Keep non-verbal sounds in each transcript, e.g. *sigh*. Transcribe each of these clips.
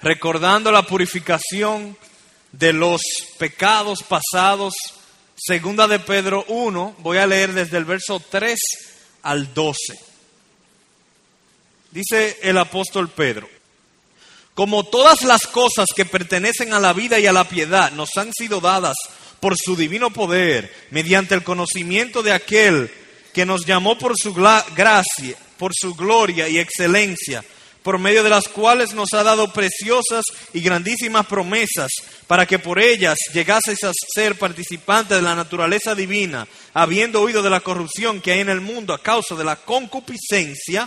recordando la purificación de los pecados pasados. Segunda de Pedro 1, voy a leer desde el verso 3 al 12. Dice el apóstol Pedro, como todas las cosas que pertenecen a la vida y a la piedad nos han sido dadas por su divino poder, mediante el conocimiento de aquel que nos llamó por su gracia, por su gloria y excelencia, por medio de las cuales nos ha dado preciosas y grandísimas promesas, para que por ellas llegaseis a ser participantes de la naturaleza divina, habiendo oído de la corrupción que hay en el mundo a causa de la concupiscencia,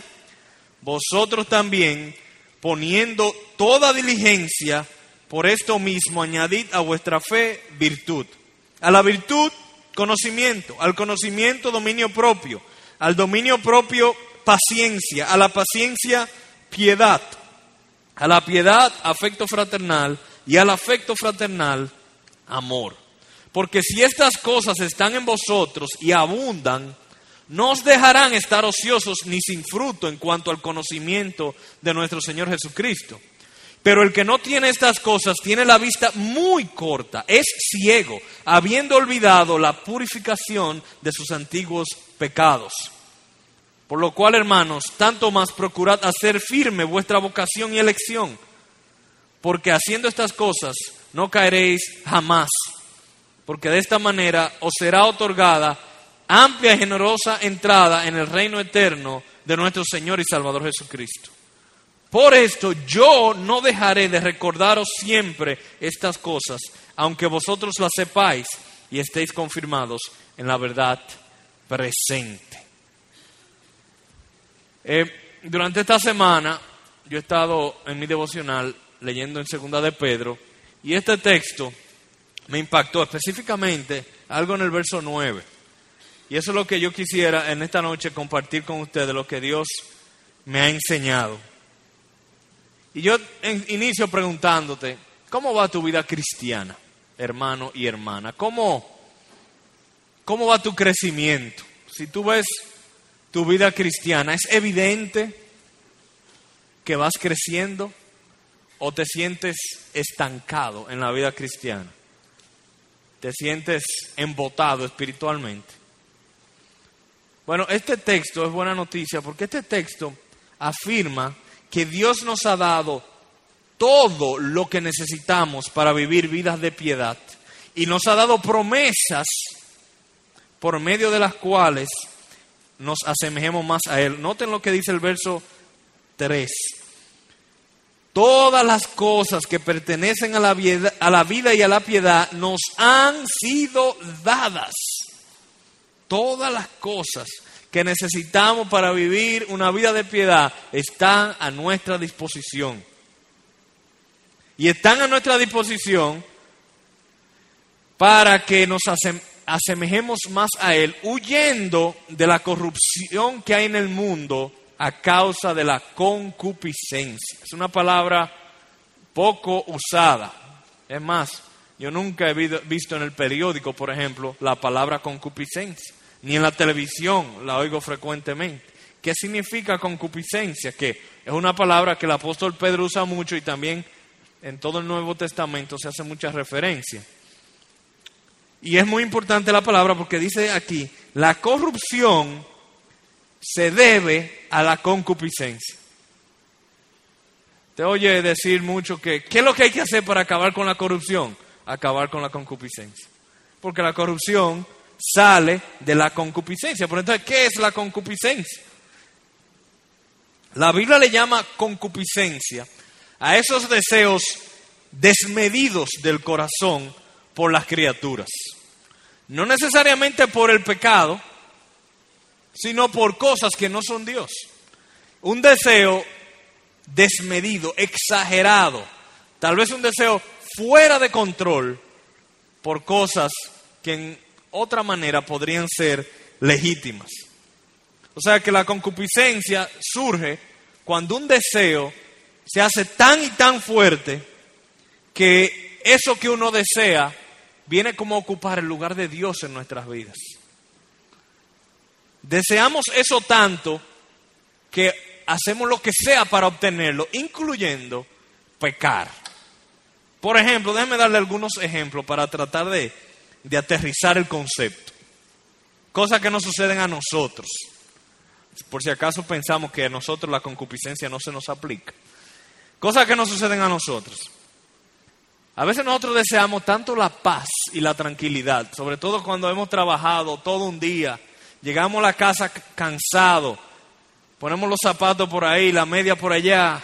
vosotros también, poniendo toda diligencia, por esto mismo añadid a vuestra fe virtud. A la virtud, conocimiento. Al conocimiento, dominio propio. Al dominio propio, paciencia. A la paciencia, piedad. A la piedad, afecto fraternal. Y al afecto fraternal, amor. Porque si estas cosas están en vosotros y abundan, no os dejarán estar ociosos ni sin fruto en cuanto al conocimiento de nuestro Señor Jesucristo. Pero el que no tiene estas cosas tiene la vista muy corta, es ciego, habiendo olvidado la purificación de sus antiguos pecados. Por lo cual, hermanos, tanto más procurad hacer firme vuestra vocación y elección, porque haciendo estas cosas no caeréis jamás, porque de esta manera os será otorgada amplia y generosa entrada en el reino eterno de nuestro Señor y Salvador Jesucristo. Por esto yo no dejaré de recordaros siempre estas cosas, aunque vosotros las sepáis y estéis confirmados en la verdad presente. Eh, durante esta semana yo he estado en mi devocional leyendo en Segunda de Pedro y este texto me impactó específicamente algo en el verso 9. Y eso es lo que yo quisiera en esta noche compartir con ustedes, lo que Dios me ha enseñado. Y yo inicio preguntándote, ¿cómo va tu vida cristiana, hermano y hermana? ¿Cómo, cómo va tu crecimiento? Si tú ves tu vida cristiana, ¿es evidente que vas creciendo o te sientes estancado en la vida cristiana? ¿Te sientes embotado espiritualmente? Bueno, este texto es buena noticia porque este texto afirma que Dios nos ha dado todo lo que necesitamos para vivir vidas de piedad y nos ha dado promesas por medio de las cuales nos asemejemos más a Él. Noten lo que dice el verso 3. Todas las cosas que pertenecen a la, vida, a la vida y a la piedad nos han sido dadas. Todas las cosas que necesitamos para vivir una vida de piedad están a nuestra disposición. Y están a nuestra disposición para que nos asemejemos más a Él, huyendo de la corrupción que hay en el mundo a causa de la concupiscencia. Es una palabra poco usada. Es más, yo nunca he visto en el periódico, por ejemplo, la palabra concupiscencia ni en la televisión la oigo frecuentemente. ¿Qué significa concupiscencia? Que es una palabra que el apóstol Pedro usa mucho y también en todo el Nuevo Testamento se hace mucha referencia. Y es muy importante la palabra porque dice aquí, la corrupción se debe a la concupiscencia. Te oye decir mucho que, ¿qué es lo que hay que hacer para acabar con la corrupción? Acabar con la concupiscencia. Porque la corrupción sale de la concupiscencia. Por entonces, ¿qué es la concupiscencia? La Biblia le llama concupiscencia a esos deseos desmedidos del corazón por las criaturas. No necesariamente por el pecado, sino por cosas que no son Dios. Un deseo desmedido, exagerado, tal vez un deseo fuera de control por cosas que en otra manera podrían ser legítimas. O sea que la concupiscencia surge cuando un deseo se hace tan y tan fuerte que eso que uno desea viene como ocupar el lugar de Dios en nuestras vidas. Deseamos eso tanto que hacemos lo que sea para obtenerlo, incluyendo pecar. Por ejemplo, déjenme darle algunos ejemplos para tratar de, de aterrizar el concepto. Cosas que no suceden a nosotros. Por si acaso pensamos que a nosotros la concupiscencia no se nos aplica. Cosas que no suceden a nosotros. A veces nosotros deseamos tanto la paz y la tranquilidad, sobre todo cuando hemos trabajado todo un día, llegamos a la casa cansados, ponemos los zapatos por ahí, la media por allá,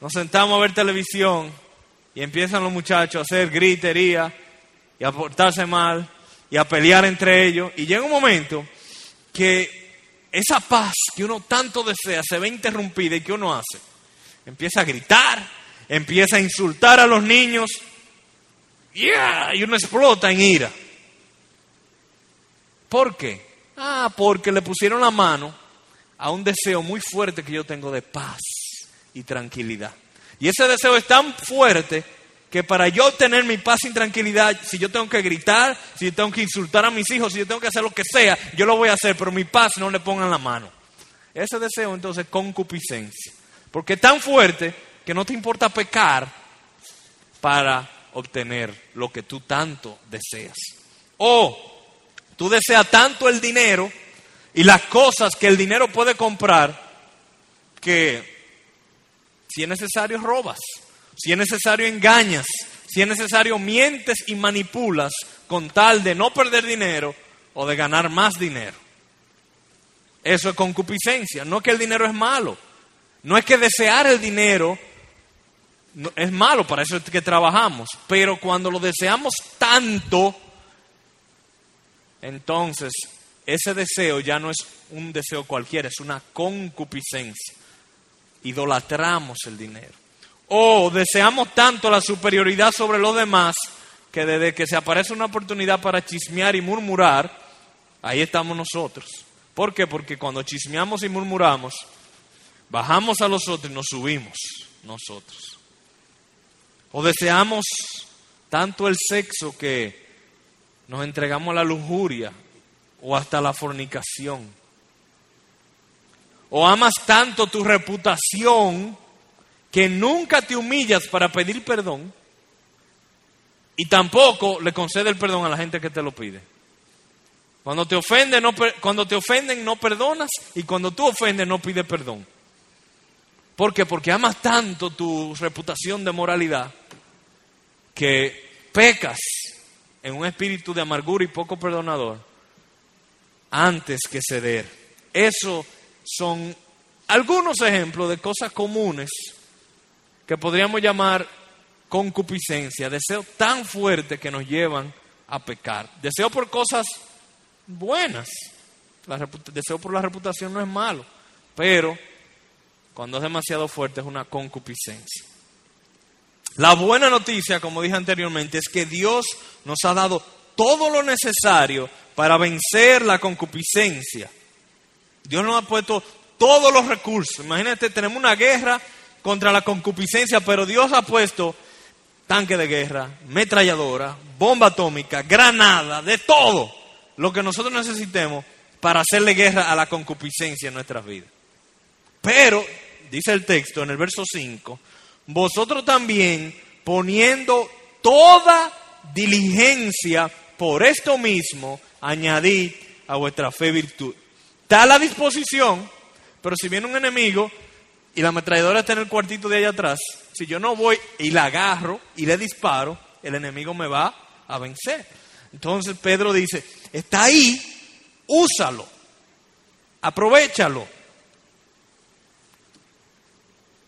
nos sentamos a ver televisión y empiezan los muchachos a hacer gritería y a portarse mal y a pelear entre ellos. Y llega un momento que esa paz que uno tanto desea se ve interrumpida y ¿qué uno hace? Empieza a gritar, empieza a insultar a los niños y uno explota en ira. ¿Por qué? Ah, porque le pusieron la mano a un deseo muy fuerte que yo tengo de paz y tranquilidad. Y ese deseo es tan fuerte que para yo obtener mi paz y tranquilidad, si yo tengo que gritar, si yo tengo que insultar a mis hijos, si yo tengo que hacer lo que sea, yo lo voy a hacer, pero mi paz no le pongan la mano. Ese deseo entonces concupiscencia. Porque es tan fuerte que no te importa pecar para obtener lo que tú tanto deseas. O tú deseas tanto el dinero y las cosas que el dinero puede comprar que si es necesario robas, si es necesario engañas, si es necesario mientes y manipulas con tal de no perder dinero o de ganar más dinero. Eso es concupiscencia. No es que el dinero es malo. No es que desear el dinero es malo, para eso es que trabajamos. Pero cuando lo deseamos tanto, entonces ese deseo ya no es un deseo cualquiera, es una concupiscencia. Idolatramos el dinero. O deseamos tanto la superioridad sobre los demás que desde que se aparece una oportunidad para chismear y murmurar, ahí estamos nosotros. ¿Por qué? Porque cuando chismeamos y murmuramos, bajamos a los otros y nos subimos nosotros. O deseamos tanto el sexo que nos entregamos a la lujuria o hasta la fornicación. O amas tanto tu reputación que nunca te humillas para pedir perdón y tampoco le concede el perdón a la gente que te lo pide. Cuando te ofenden no, cuando te ofenden no perdonas y cuando tú ofendes no pides perdón. ¿Por qué? Porque amas tanto tu reputación de moralidad que pecas en un espíritu de amargura y poco perdonador antes que ceder. Eso son algunos ejemplos de cosas comunes que podríamos llamar concupiscencia, deseo tan fuerte que nos llevan a pecar. Deseo por cosas buenas. deseo por la reputación no es malo, pero cuando es demasiado fuerte es una concupiscencia. La buena noticia, como dije anteriormente, es que Dios nos ha dado todo lo necesario para vencer la concupiscencia. Dios nos ha puesto todos los recursos. Imagínate, tenemos una guerra contra la concupiscencia, pero Dios ha puesto tanque de guerra, metralladora, bomba atómica, granada, de todo lo que nosotros necesitemos para hacerle guerra a la concupiscencia en nuestras vidas. Pero, dice el texto en el verso 5, vosotros también poniendo toda diligencia por esto mismo, añadid a vuestra fe virtud. Está a la disposición, pero si viene un enemigo y la ametralladora está en el cuartito de allá atrás, si yo no voy y la agarro y le disparo, el enemigo me va a vencer. Entonces Pedro dice, está ahí, úsalo, aprovechalo.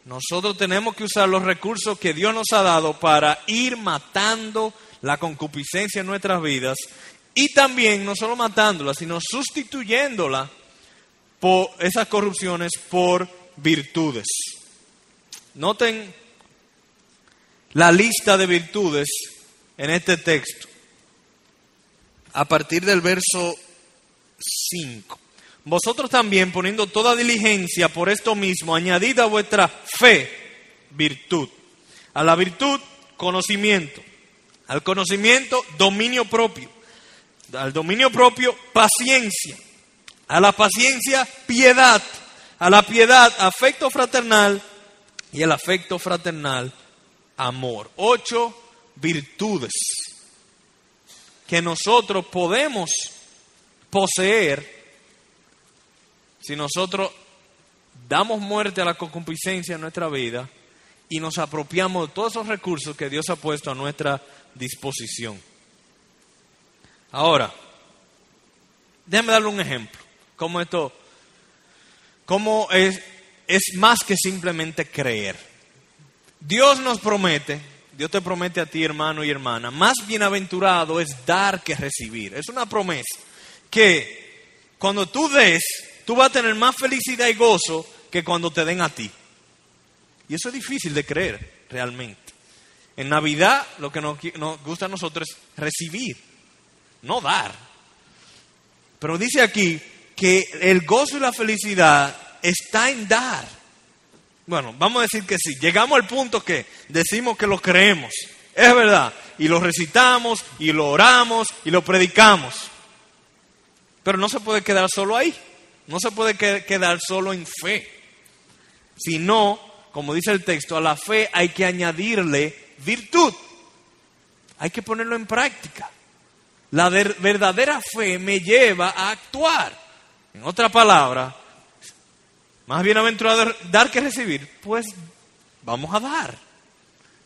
Nosotros tenemos que usar los recursos que Dios nos ha dado para ir matando la concupiscencia en nuestras vidas y también no solo matándola, sino sustituyéndola por esas corrupciones por virtudes. Noten la lista de virtudes en este texto. A partir del verso 5. Vosotros también, poniendo toda diligencia por esto mismo, añadid a vuestra fe virtud. A la virtud, conocimiento. Al conocimiento, dominio propio. Al dominio propio, paciencia. A la paciencia, piedad. A la piedad, afecto fraternal. Y el afecto fraternal, amor. Ocho virtudes que nosotros podemos poseer si nosotros damos muerte a la concupiscencia en nuestra vida y nos apropiamos de todos esos recursos que Dios ha puesto a nuestra disposición. Ahora, déjame darle un ejemplo. Cómo esto, cómo es, es más que simplemente creer. Dios nos promete, Dios te promete a ti, hermano y hermana, más bienaventurado es dar que recibir. Es una promesa que cuando tú des, tú vas a tener más felicidad y gozo que cuando te den a ti. Y eso es difícil de creer, realmente. En Navidad lo que nos, gusta a nosotros es recibir, no dar. Pero dice aquí que el gozo y la felicidad está en dar. Bueno, vamos a decir que sí. Llegamos al punto que decimos que lo creemos. Es verdad. Y lo recitamos, y lo oramos, y lo predicamos. Pero no se puede quedar solo ahí. No se puede quedar solo en fe. Sino, como dice el texto, a la fe hay que añadirle virtud. Hay que ponerlo en práctica. La verdadera fe me lleva a actuar. En otra palabra, más bienaventurado dar que recibir, pues vamos a dar.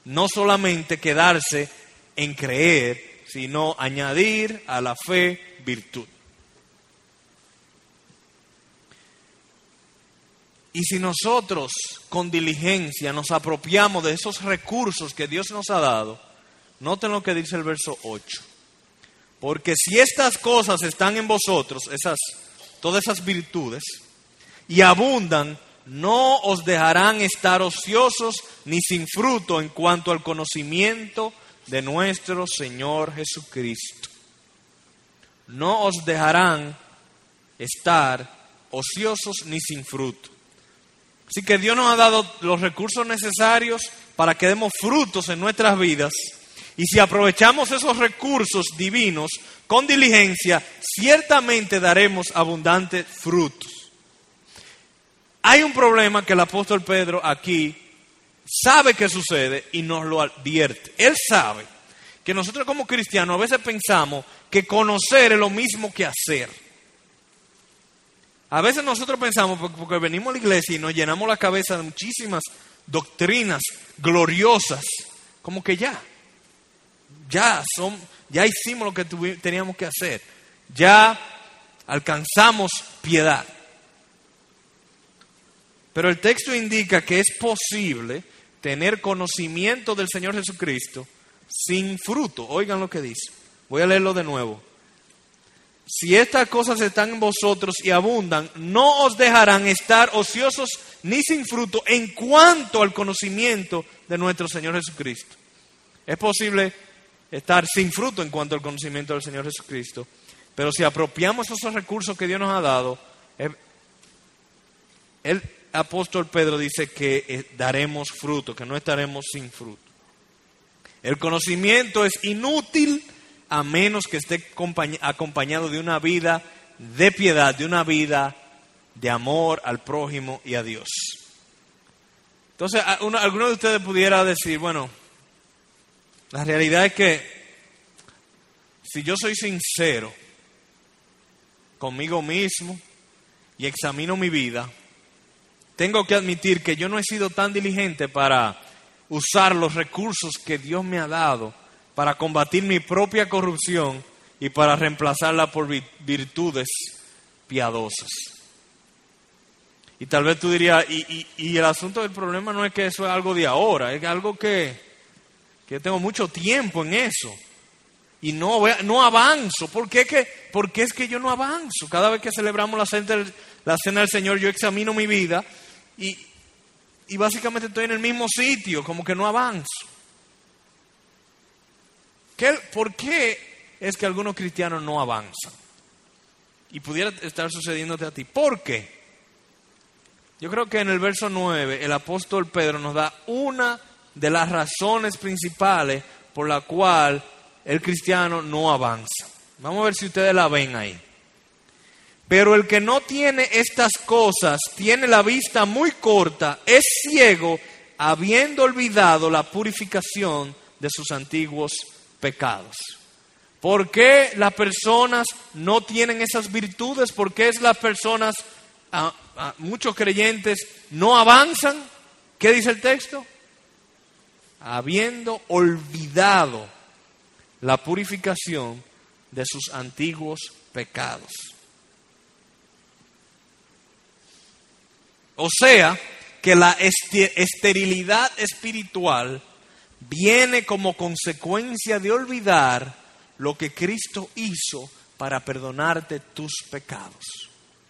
No solamente quedarse en creer, sino añadir a la fe virtud. Y si nosotros con diligencia nos apropiamos de esos recursos que Dios nos ha dado, noten lo que dice el verso 8. Porque si estas cosas están en vosotros, esas, todas esas virtudes, y abundan, no os dejarán estar ociosos ni sin fruto en cuanto al conocimiento de nuestro Señor Jesucristo. No os dejarán estar ociosos ni sin fruto. Así que Dios nos ha dado los recursos necesarios para que demos frutos en nuestras vidas. Y si aprovechamos esos recursos divinos con diligencia, ciertamente daremos abundantes frutos. Hay un problema que el apóstol Pedro aquí sabe que sucede y nos lo advierte. Él sabe que nosotros como cristianos a veces pensamos que conocer es lo mismo que hacer. A veces nosotros pensamos, porque venimos a la iglesia y nos llenamos la cabeza de muchísimas doctrinas gloriosas, como que ya, ya, son, ya hicimos lo que teníamos que hacer, ya alcanzamos piedad. Pero el texto indica que es posible tener conocimiento del Señor Jesucristo sin fruto. Oigan lo que dice. Voy a leerlo de nuevo si estas cosas están en vosotros y abundan, no os dejarán estar ociosos ni sin fruto en cuanto al conocimiento de nuestro Señor Jesucristo. Es posible estar sin fruto en cuanto al conocimiento del Señor Jesucristo, pero si apropiamos esos recursos que Dios nos ha dado, el apóstol Pedro dice que eh, daremos fruto, que no estaremos sin fruto. El conocimiento es inútil a menos que esté acompañado de una vida de piedad, de una vida de amor al prójimo y a Dios. Entonces, alguno de ustedes pudiera decir, bueno, la realidad es que si yo soy sincero conmigo mismo y examino mi vida, tengo que admitir que yo no he sido tan diligente para usar los recursos que Dios me ha dado para combatir mi propia corrupción y para reemplazarla por virtudes piadosas. Y tal vez tú dirías, y, el asunto del problema no es que eso es algo de ahora, es algo que, que tengo mucho tiempo en eso. Y no, no avanzo. ¿Por qué, que, porque es que yo no avanzo? Cada vez que celebramos la cena, la cena del Señor, yo examino mi vida y básicamente estoy en el mismo sitio, como que no avanzo. ¿Por qué es que algunos cristianos no avanzan? Y pudiera estar sucediéndote a ti. ¿Por qué? Yo creo que en el verso 9 el apóstol Pedro nos da una de las razones principales por la cual el cristiano no avanza. Vamos a ver si ustedes la ven ahí. Pero el que no tiene estas cosas tiene la vista muy corta, es ciego habiendo olvidado la purificación de sus antiguos pecados. ¿Por qué las personas no tienen esas virtudes? ¿Por qué las personas, muchos creyentes, no avanzan? ¿Qué dice el texto? Habiendo olvidado la purificación de sus antiguos pecados. O sea, que la esterilidad espiritual viene como consecuencia de olvidar lo que Cristo hizo para perdonarte tus pecados,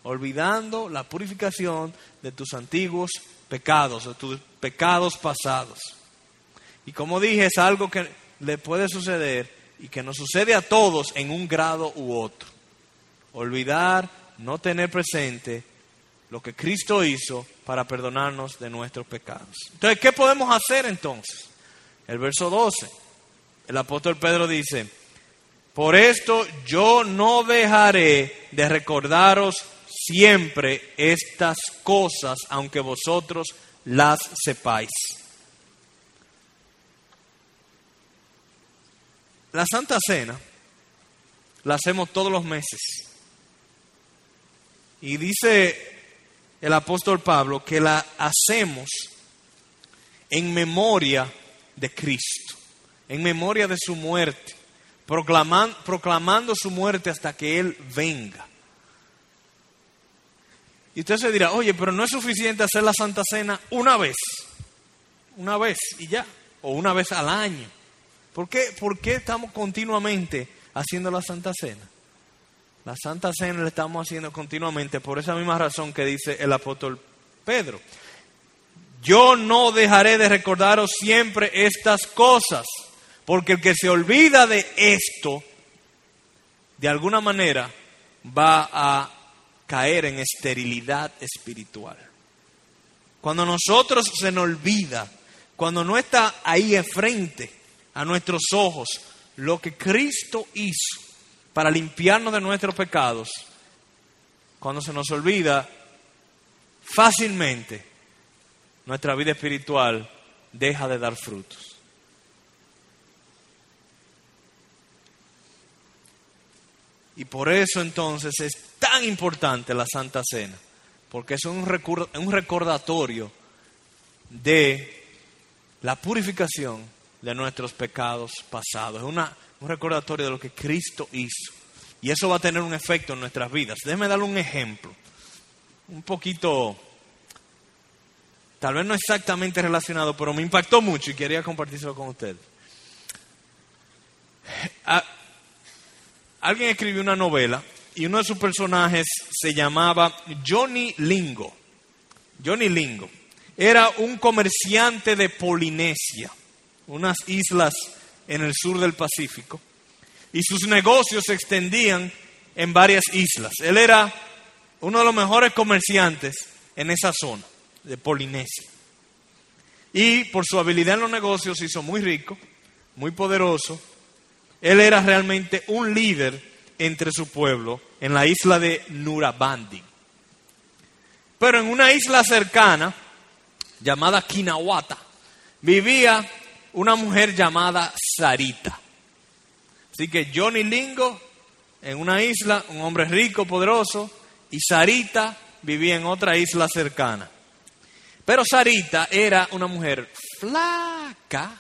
olvidando la purificación de tus antiguos pecados, de tus pecados pasados. Y como dije, es algo que le puede suceder y que nos sucede a todos en un grado u otro. Olvidar, no tener presente lo que Cristo hizo para perdonarnos de nuestros pecados. Entonces, ¿qué podemos hacer entonces? El verso 12, el apóstol Pedro dice, por esto yo no dejaré de recordaros siempre estas cosas, aunque vosotros las sepáis. La Santa Cena la hacemos todos los meses. Y dice el apóstol Pablo que la hacemos en memoria de Cristo, en memoria de su muerte, proclamando, proclamando su muerte hasta que Él venga. Y usted se dirá, oye, pero no es suficiente hacer la Santa Cena una vez, una vez y ya, o una vez al año. ¿Por qué, ¿Por qué estamos continuamente haciendo la Santa Cena? La Santa Cena la estamos haciendo continuamente por esa misma razón que dice el apóstol Pedro. Yo no dejaré de recordaros siempre estas cosas, porque el que se olvida de esto, de alguna manera, va a caer en esterilidad espiritual. Cuando nosotros se nos olvida, cuando no está ahí enfrente a nuestros ojos lo que Cristo hizo, para limpiarnos de nuestros pecados, cuando se nos olvida, fácilmente nuestra vida espiritual deja de dar frutos. Y por eso entonces es tan importante la Santa Cena, porque es un, recordatorio de la purificación de nuestros pecados pasados. Es una un recordatorio de lo que Cristo hizo. Y eso va a tener un efecto en nuestras vidas. Déjeme darle un ejemplo. Un poquito, tal vez no exactamente relacionado, pero me impactó mucho y quería compartírselo con ustedes. Alguien escribió una novela y uno de sus personajes se llamaba Johnny Lingo. Johnny Lingo. Era un comerciante de Polinesia, unas islas en el sur del Pacífico y sus negocios se extendían en varias islas. Él era uno de los mejores comerciantes en esa zona de Polinesia. Y por su habilidad en los negocios se hizo muy rico, muy poderoso. Él era realmente un líder entre su pueblo en la isla de Nurabandi. Pero en una isla cercana, llamada Kinawata, vivía una mujer llamada Sarita. Así que Johnny Lingo en una isla, un hombre rico, poderoso, y Sarita vivía en otra isla cercana. Pero Sarita era una mujer flaca,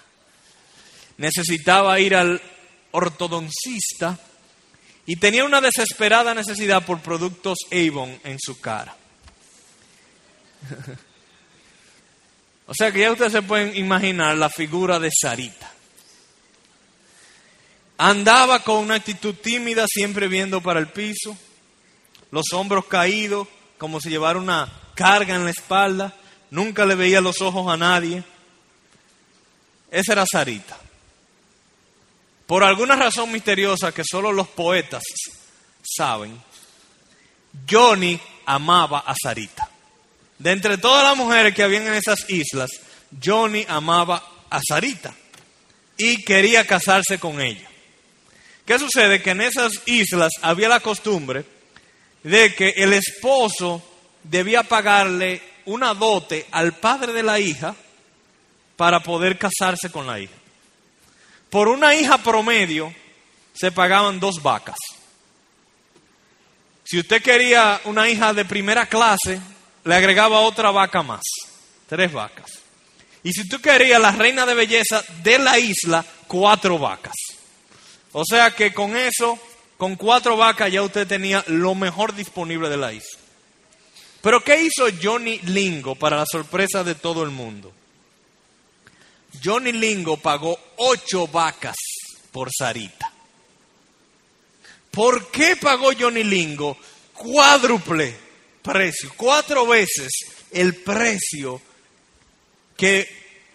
necesitaba ir al ortodoncista y tenía una desesperada necesidad por productos Avon en su cara. *laughs* O sea que ya ustedes se pueden imaginar la figura de Sarita. Andaba con una actitud tímida, siempre viendo para el piso, los hombros caídos, como si llevara una carga en la espalda, nunca le veía los ojos a nadie. Esa era Sarita. Por alguna razón misteriosa que solo los poetas saben, Johnny amaba a Sarita. De entre todas las mujeres que habían en esas islas, Johnny amaba a Sarita y quería casarse con ella. ¿Qué sucede? Que en esas islas había la costumbre de que el esposo debía pagarle una dote al padre de la hija para poder casarse con la hija. Por una hija promedio se pagaban dos vacas. Si usted quería una hija de primera clase, le agregaba otra vaca más, tres vacas. Y si tú querías la reina de belleza de la isla, cuatro vacas. O sea que con eso, con cuatro vacas ya usted tenía lo mejor disponible de la isla. Pero ¿qué hizo Johnny Lingo para la sorpresa de todo el mundo? Johnny Lingo pagó ocho vacas por Sarita. ¿Por qué pagó Johnny Lingo cuádruple precio, cuatro veces el precio que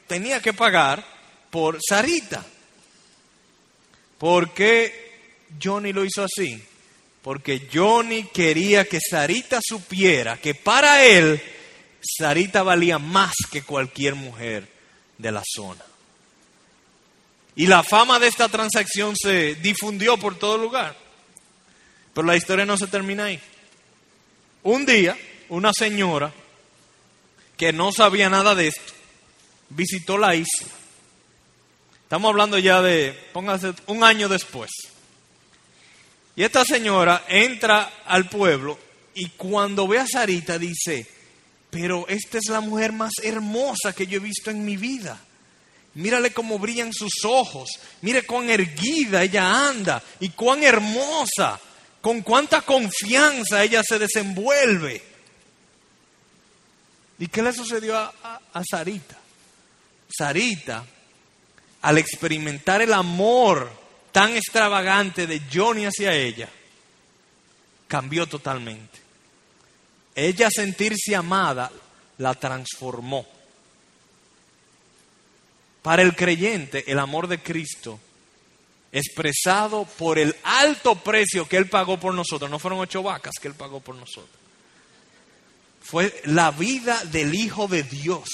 tenía que pagar por Sarita? ¿Por qué Johnny lo hizo así? Porque Johnny quería que Sarita supiera que para él Sarita valía más que cualquier mujer de la zona. Y la fama de esta transacción se difundió por todo lugar. Pero la historia no se termina ahí. Un día, una señora que no sabía nada de esto, visitó la isla. Estamos hablando ya de, póngase, un año después. Y esta señora entra al pueblo y cuando ve a Sarita dice, pero esta es la mujer más hermosa que yo he visto en mi vida. Mírale cómo brillan sus ojos, mire cuán erguida ella anda y cuán hermosa, con cuánta confianza ella se desenvuelve. ¿Y qué le sucedió a, a Sarita? Sarita, al experimentar el amor tan extravagante de Johnny hacia ella, cambió totalmente. Ella sentirse amada la transformó. Para el creyente, el amor de Cristo, expresado por el alto precio que Él pagó por nosotros, no fueron ocho vacas que Él pagó por nosotros, fue la vida del Hijo de Dios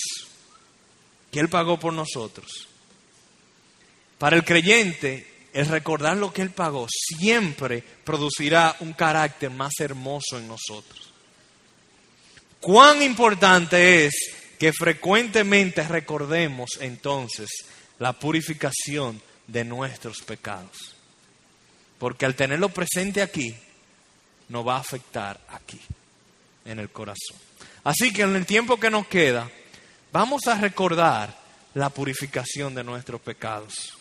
que Él pagó por nosotros. Para el creyente, el recordar lo que Él pagó siempre producirá un carácter más hermoso en nosotros. Cuán importante es que frecuentemente recordemos entonces la purificación de nuestros pecados. Porque al tenerlo presente aquí, nos va a afectar aquí, en el corazón. Así que en el tiempo que nos queda, vamos a recordar la purificación de nuestros pecados.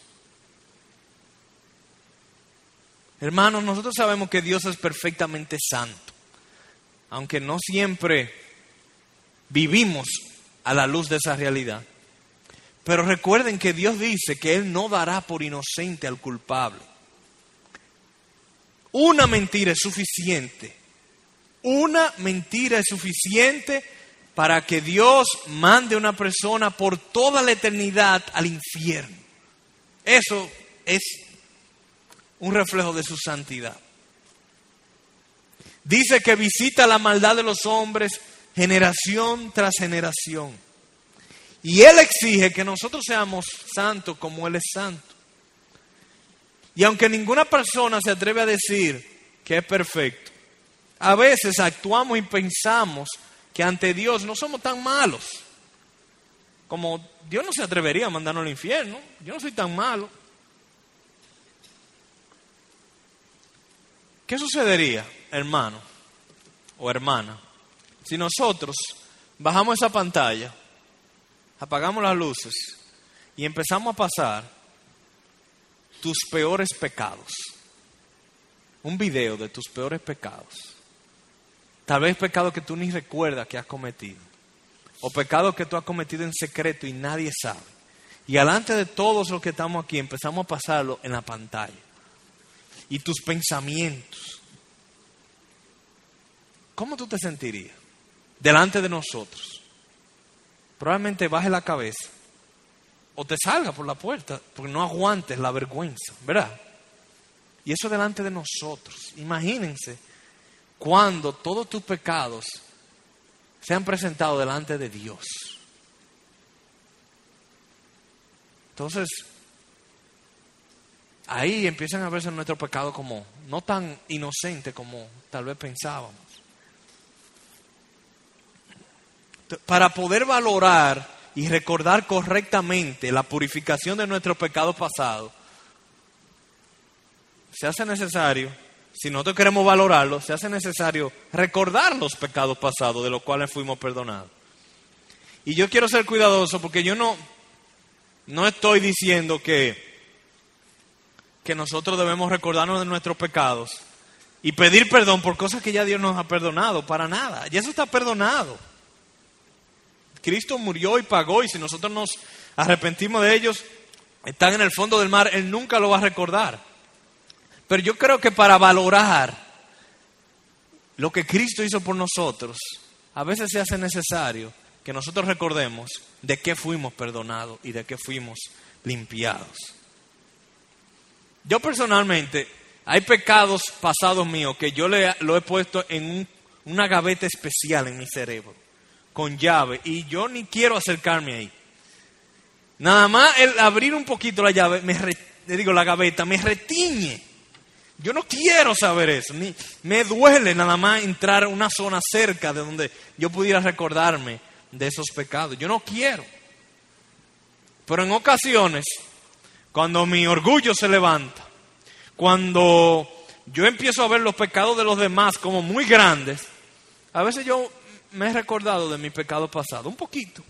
Hermanos, nosotros sabemos que Dios es perfectamente santo, aunque no siempre vivimos a la luz de esa realidad. Pero recuerden que Dios dice que Él no dará por inocente al culpable. Una mentira es suficiente. Una mentira es suficiente para que Dios mande a una persona por toda la eternidad al infierno. Eso es un reflejo de su santidad. Dice que visita la maldad de los hombres generación tras generación. Y Él exige que nosotros seamos santos como Él es santo. Y aunque ninguna persona se atreve a decir que es perfecto, a veces actuamos y pensamos que ante Dios no somos tan malos. Como Dios no se atrevería a mandarnos al infierno, yo no soy tan malo. ¿Qué sucedería, hermano o hermana, si nosotros bajamos esa pantalla, apagamos las luces y empezamos a pasar tus peores pecados? Un video de tus peores pecados. Tal vez pecados que tú ni recuerdas que has cometido. O pecados que tú has cometido en secreto y nadie sabe. Y delante de todos los que estamos aquí empezamos a pasarlo en la pantalla y tus pensamientos. ¿Cómo tú te sentirías delante de nosotros? Probablemente baje la cabeza o te salga por la puerta porque no aguantes la vergüenza, ¿verdad? Y eso delante de nosotros. Imagínense cuando todos tus pecados se han presentado delante de Dios. Entonces, ahí empiezan a verse nuestro pecado como no tan inocente como tal vez pensábamos. Para poder valorar y recordar correctamente la purificación de nuestros pecados pasados, se hace necesario, si nosotros queremos valorarlo, se hace necesario recordar los pecados pasados de los cuales fuimos perdonados. Y yo quiero ser cuidadoso porque yo no, no estoy diciendo que, que nosotros debemos recordarnos de nuestros pecados y pedir perdón por cosas que ya Dios nos ha perdonado, para nada. Y eso está perdonado. Cristo murió y pagó y si nosotros nos arrepentimos de ellos, están en el fondo del mar, Él nunca lo va a recordar. Pero yo creo que para valorar lo que Cristo hizo por nosotros, a veces se hace necesario que nosotros recordemos de qué fuimos perdonados y de qué fuimos limpiados. Yo personalmente, hay pecados pasados míos que yo le, lo he puesto en una gaveta especial en mi cerebro con llave y yo ni quiero acercarme ahí. Nada más el abrir un poquito la llave, me le digo la gaveta, me retiñe. Yo no quiero saber eso, ni me duele nada más entrar a una zona cerca de donde yo pudiera recordarme de esos pecados. Yo no quiero. Pero en ocasiones, cuando mi orgullo se levanta, cuando yo empiezo a ver los pecados de los demás como muy grandes, a veces yo me he recordado de mi pecado pasado, un poquito.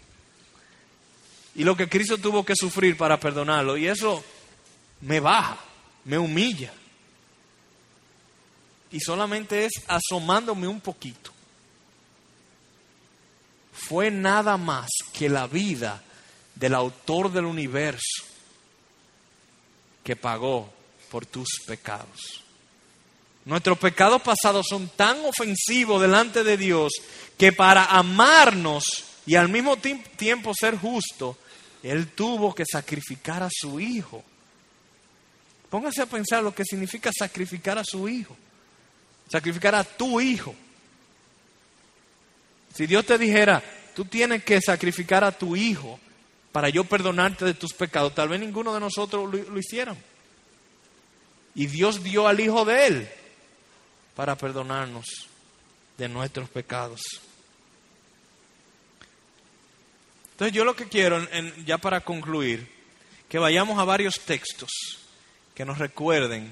Y lo que Cristo tuvo que sufrir para perdonarlo. Y eso me baja, me humilla. Y solamente es asomándome un poquito. Fue nada más que la vida del autor del universo que pagó por tus pecados. Nuestros pecados pasados son tan ofensivos delante de Dios que para amarnos y al mismo tiempo ser justo, Él tuvo que sacrificar a su hijo. Póngase a pensar lo que significa sacrificar a su hijo. Sacrificar a tu hijo. Si Dios te dijera, tú tienes que sacrificar a tu hijo para yo perdonarte de tus pecados, tal vez ninguno de nosotros lo, lo hiciéramos. Y Dios dio al hijo de él para perdonarnos de nuestros pecados. Entonces yo lo que quiero, ya para concluir, que vayamos a varios textos que nos recuerden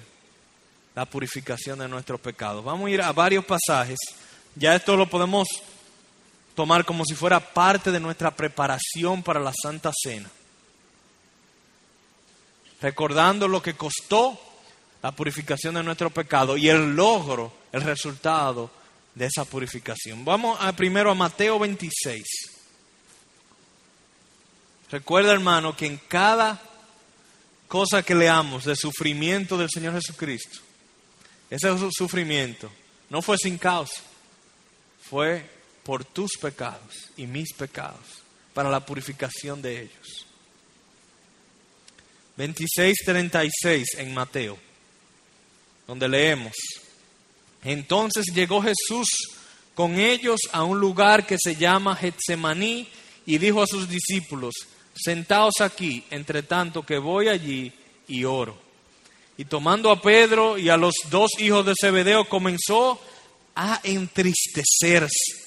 la purificación de nuestros pecados. Vamos a ir a varios pasajes. Ya esto lo podemos tomar como si fuera parte de nuestra preparación para la Santa Cena. Recordando lo que costó la purificación de nuestro pecado y el logro, el resultado de esa purificación. Vamos a, primero a Mateo 26. Recuerda, hermano, que en cada cosa que leamos de sufrimiento del Señor Jesucristo, ese sufrimiento no fue sin causa, fue por tus pecados y mis pecados, para la purificación de ellos. 26:36 en Mateo donde leemos, entonces llegó Jesús con ellos a un lugar que se llama Getsemaní y dijo a sus discípulos, sentaos aquí, entre tanto que voy allí y oro. Y tomando a Pedro y a los dos hijos de Zebedeo comenzó a entristecerse.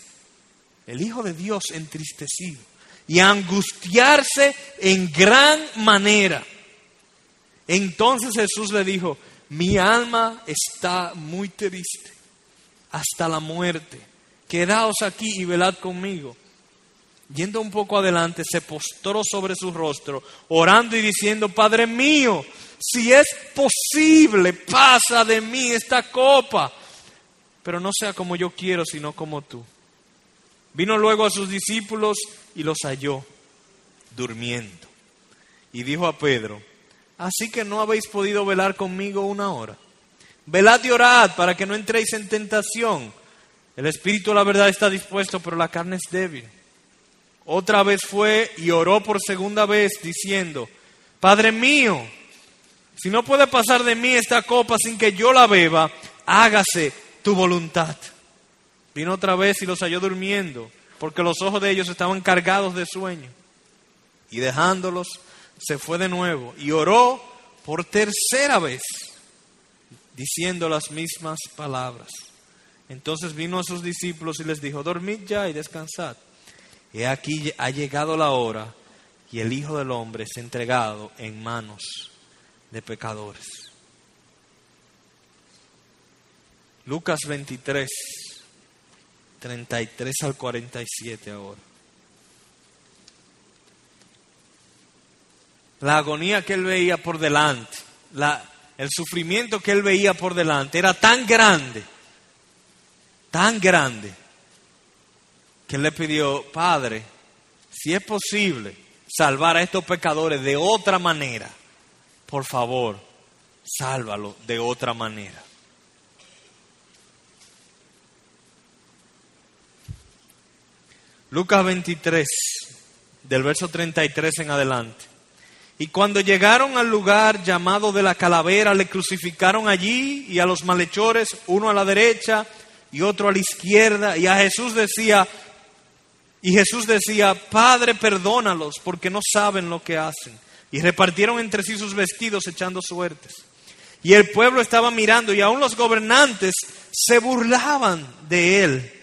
El Hijo de Dios entristecido y angustiarse en gran manera. Entonces Jesús le dijo, mi alma está muy triste hasta la muerte. Quedaos aquí y velad conmigo. Yendo un poco adelante, se postró sobre su rostro, orando y diciendo, Padre mío, si es posible, pasa de mí esta copa, pero no sea como yo quiero, sino como tú. Vino luego a sus discípulos y los halló durmiendo. Y dijo a Pedro, Así que no habéis podido velar conmigo una hora. Velad y orad para que no entréis en tentación. El espíritu, la verdad, está dispuesto, pero la carne es débil. Otra vez fue y oró por segunda vez, diciendo, Padre mío, si no puede pasar de mí esta copa sin que yo la beba, hágase tu voluntad. Vino otra vez y los halló durmiendo, porque los ojos de ellos estaban cargados de sueño. Y dejándolos, se fue de nuevo y oró por tercera vez, diciendo las mismas palabras. Entonces vino a sus discípulos y les dijo, dormid ya y descansad. He aquí ha llegado la hora y el Hijo del Hombre es entregado en manos de pecadores. Lucas 23, 33 al 47 ahora. La agonía que él veía por delante, la, el sufrimiento que él veía por delante era tan grande, tan grande, que él le pidió, Padre, si es posible salvar a estos pecadores de otra manera, por favor, sálvalo de otra manera. Lucas 23, del verso 33 en adelante. Y cuando llegaron al lugar llamado de la calavera, le crucificaron allí y a los malhechores, uno a la derecha y otro a la izquierda. Y a Jesús decía, y Jesús decía, Padre, perdónalos porque no saben lo que hacen. Y repartieron entre sí sus vestidos echando suertes. Y el pueblo estaba mirando y aún los gobernantes se burlaban de él,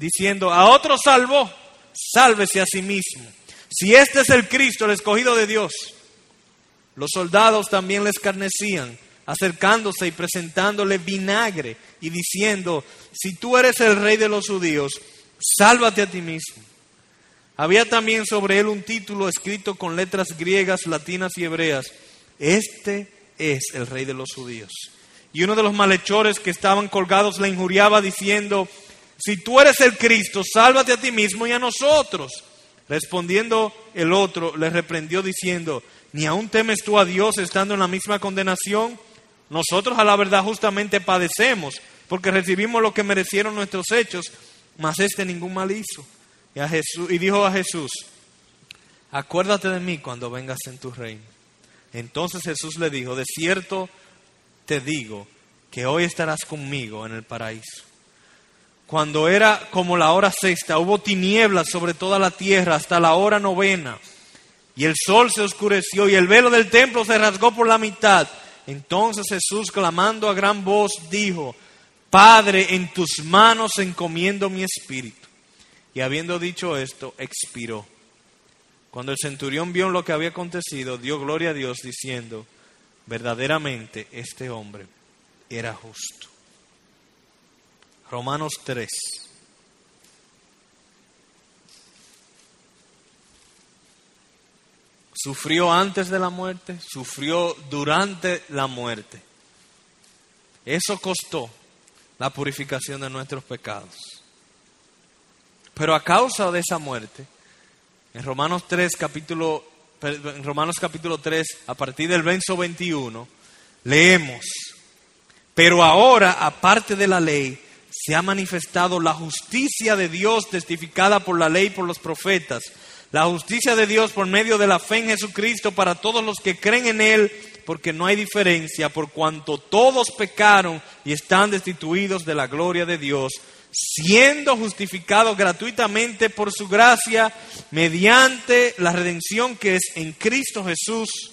diciendo, a otro salvó, sálvese a sí mismo. Si este es el Cristo, el escogido de Dios. Los soldados también le escarnecían, acercándose y presentándole vinagre y diciendo, si tú eres el rey de los judíos, sálvate a ti mismo. Había también sobre él un título escrito con letras griegas, latinas y hebreas. Este es el rey de los judíos. Y uno de los malhechores que estaban colgados le injuriaba diciendo, si tú eres el Cristo, sálvate a ti mismo y a nosotros. Respondiendo el otro, le reprendió diciendo, ¿ni aún temes tú a Dios estando en la misma condenación? Nosotros a la verdad justamente padecemos, porque recibimos lo que merecieron nuestros hechos, mas este ningún mal hizo. Y, a Jesús, y dijo a Jesús, acuérdate de mí cuando vengas en tu reino. Entonces Jesús le dijo, de cierto te digo que hoy estarás conmigo en el paraíso. Cuando era como la hora sexta, hubo tinieblas sobre toda la tierra hasta la hora novena, y el sol se oscureció y el velo del templo se rasgó por la mitad. Entonces Jesús, clamando a gran voz, dijo, Padre, en tus manos encomiendo mi espíritu. Y habiendo dicho esto, expiró. Cuando el centurión vio lo que había acontecido, dio gloria a Dios diciendo, verdaderamente este hombre era justo. Romanos 3. Sufrió antes de la muerte, sufrió durante la muerte. Eso costó la purificación de nuestros pecados. Pero a causa de esa muerte, en Romanos 3 capítulo en Romanos capítulo 3 a partir del verso 21 leemos, pero ahora aparte de la ley se ha manifestado la justicia de Dios testificada por la ley y por los profetas. La justicia de Dios por medio de la fe en Jesucristo para todos los que creen en Él, porque no hay diferencia, por cuanto todos pecaron y están destituidos de la gloria de Dios, siendo justificados gratuitamente por su gracia mediante la redención que es en Cristo Jesús,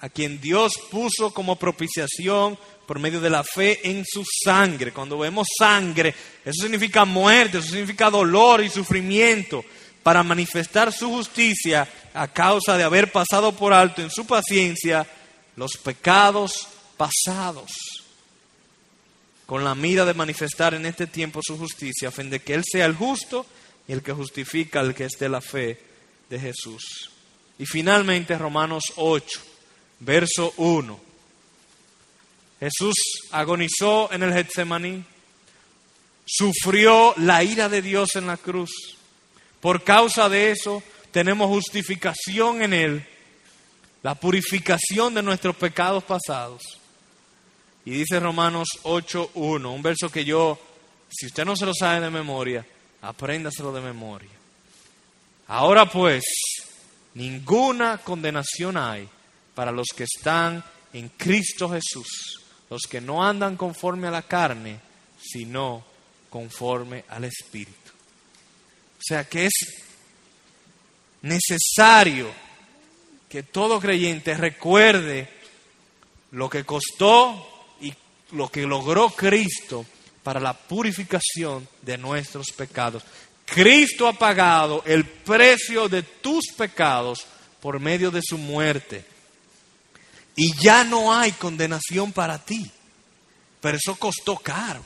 a quien Dios puso como propiciación por medio de la fe en su sangre. Cuando vemos sangre, eso significa muerte, eso significa dolor y sufrimiento para manifestar su justicia a causa de haber pasado por alto en su paciencia los pecados pasados, con la mira de manifestar en este tiempo su justicia, a fin de que Él sea el justo y el que justifica al que es de la fe de Jesús. Y finalmente Romanos 8, verso 1. Jesús agonizó en el Getsemaní, sufrió la ira de Dios en la cruz por causa de eso tenemos justificación en Él, la purificación de nuestros pecados pasados. Y dice Romanos 8.1, un verso que yo, si usted no se lo sabe de memoria, apréndaselo de memoria. Ahora pues, ninguna condenación hay para los que están en Cristo Jesús, los que no andan conforme a la carne, sino conforme al Espíritu. O sea que es necesario que todo creyente recuerde lo que costó y lo que logró Cristo para la purificación de nuestros pecados. Cristo ha pagado el precio de tus pecados por medio de su muerte. Y ya no hay condenación para ti. Pero eso costó caro.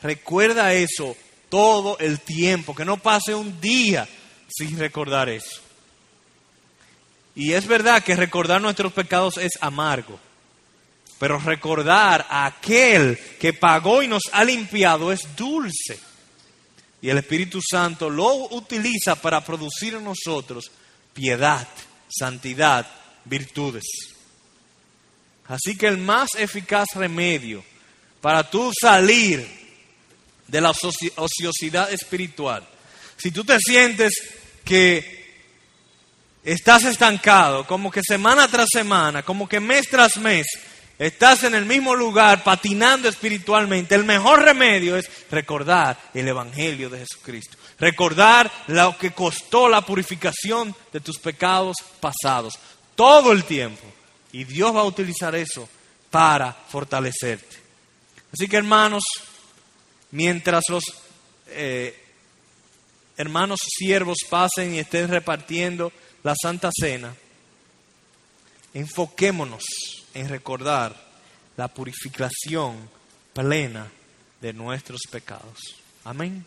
Recuerda eso todo el tiempo, que no pase un día sin recordar eso. Y es verdad que recordar nuestros pecados es amargo, pero recordar a aquel que pagó y nos ha limpiado es dulce. Y el Espíritu Santo lo utiliza para producir en nosotros piedad, santidad, virtudes. Así que el más eficaz remedio para tú salir de la ociosidad espiritual, si tú te sientes que estás estancado, como que semana tras semana, como que mes tras mes, estás en el mismo lugar patinando espiritualmente, el mejor remedio es recordar el Evangelio de Jesucristo. Recordar lo que costó la purificación de tus pecados pasados. Todo el tiempo. Y Dios va a utilizar eso para fortalecerte. Así que hermanos, mientras los eh, hermanos siervos pasen y estén repartiendo la Santa Cena, enfoquémonos en recordar la purificación plena de nuestros pecados. Amén.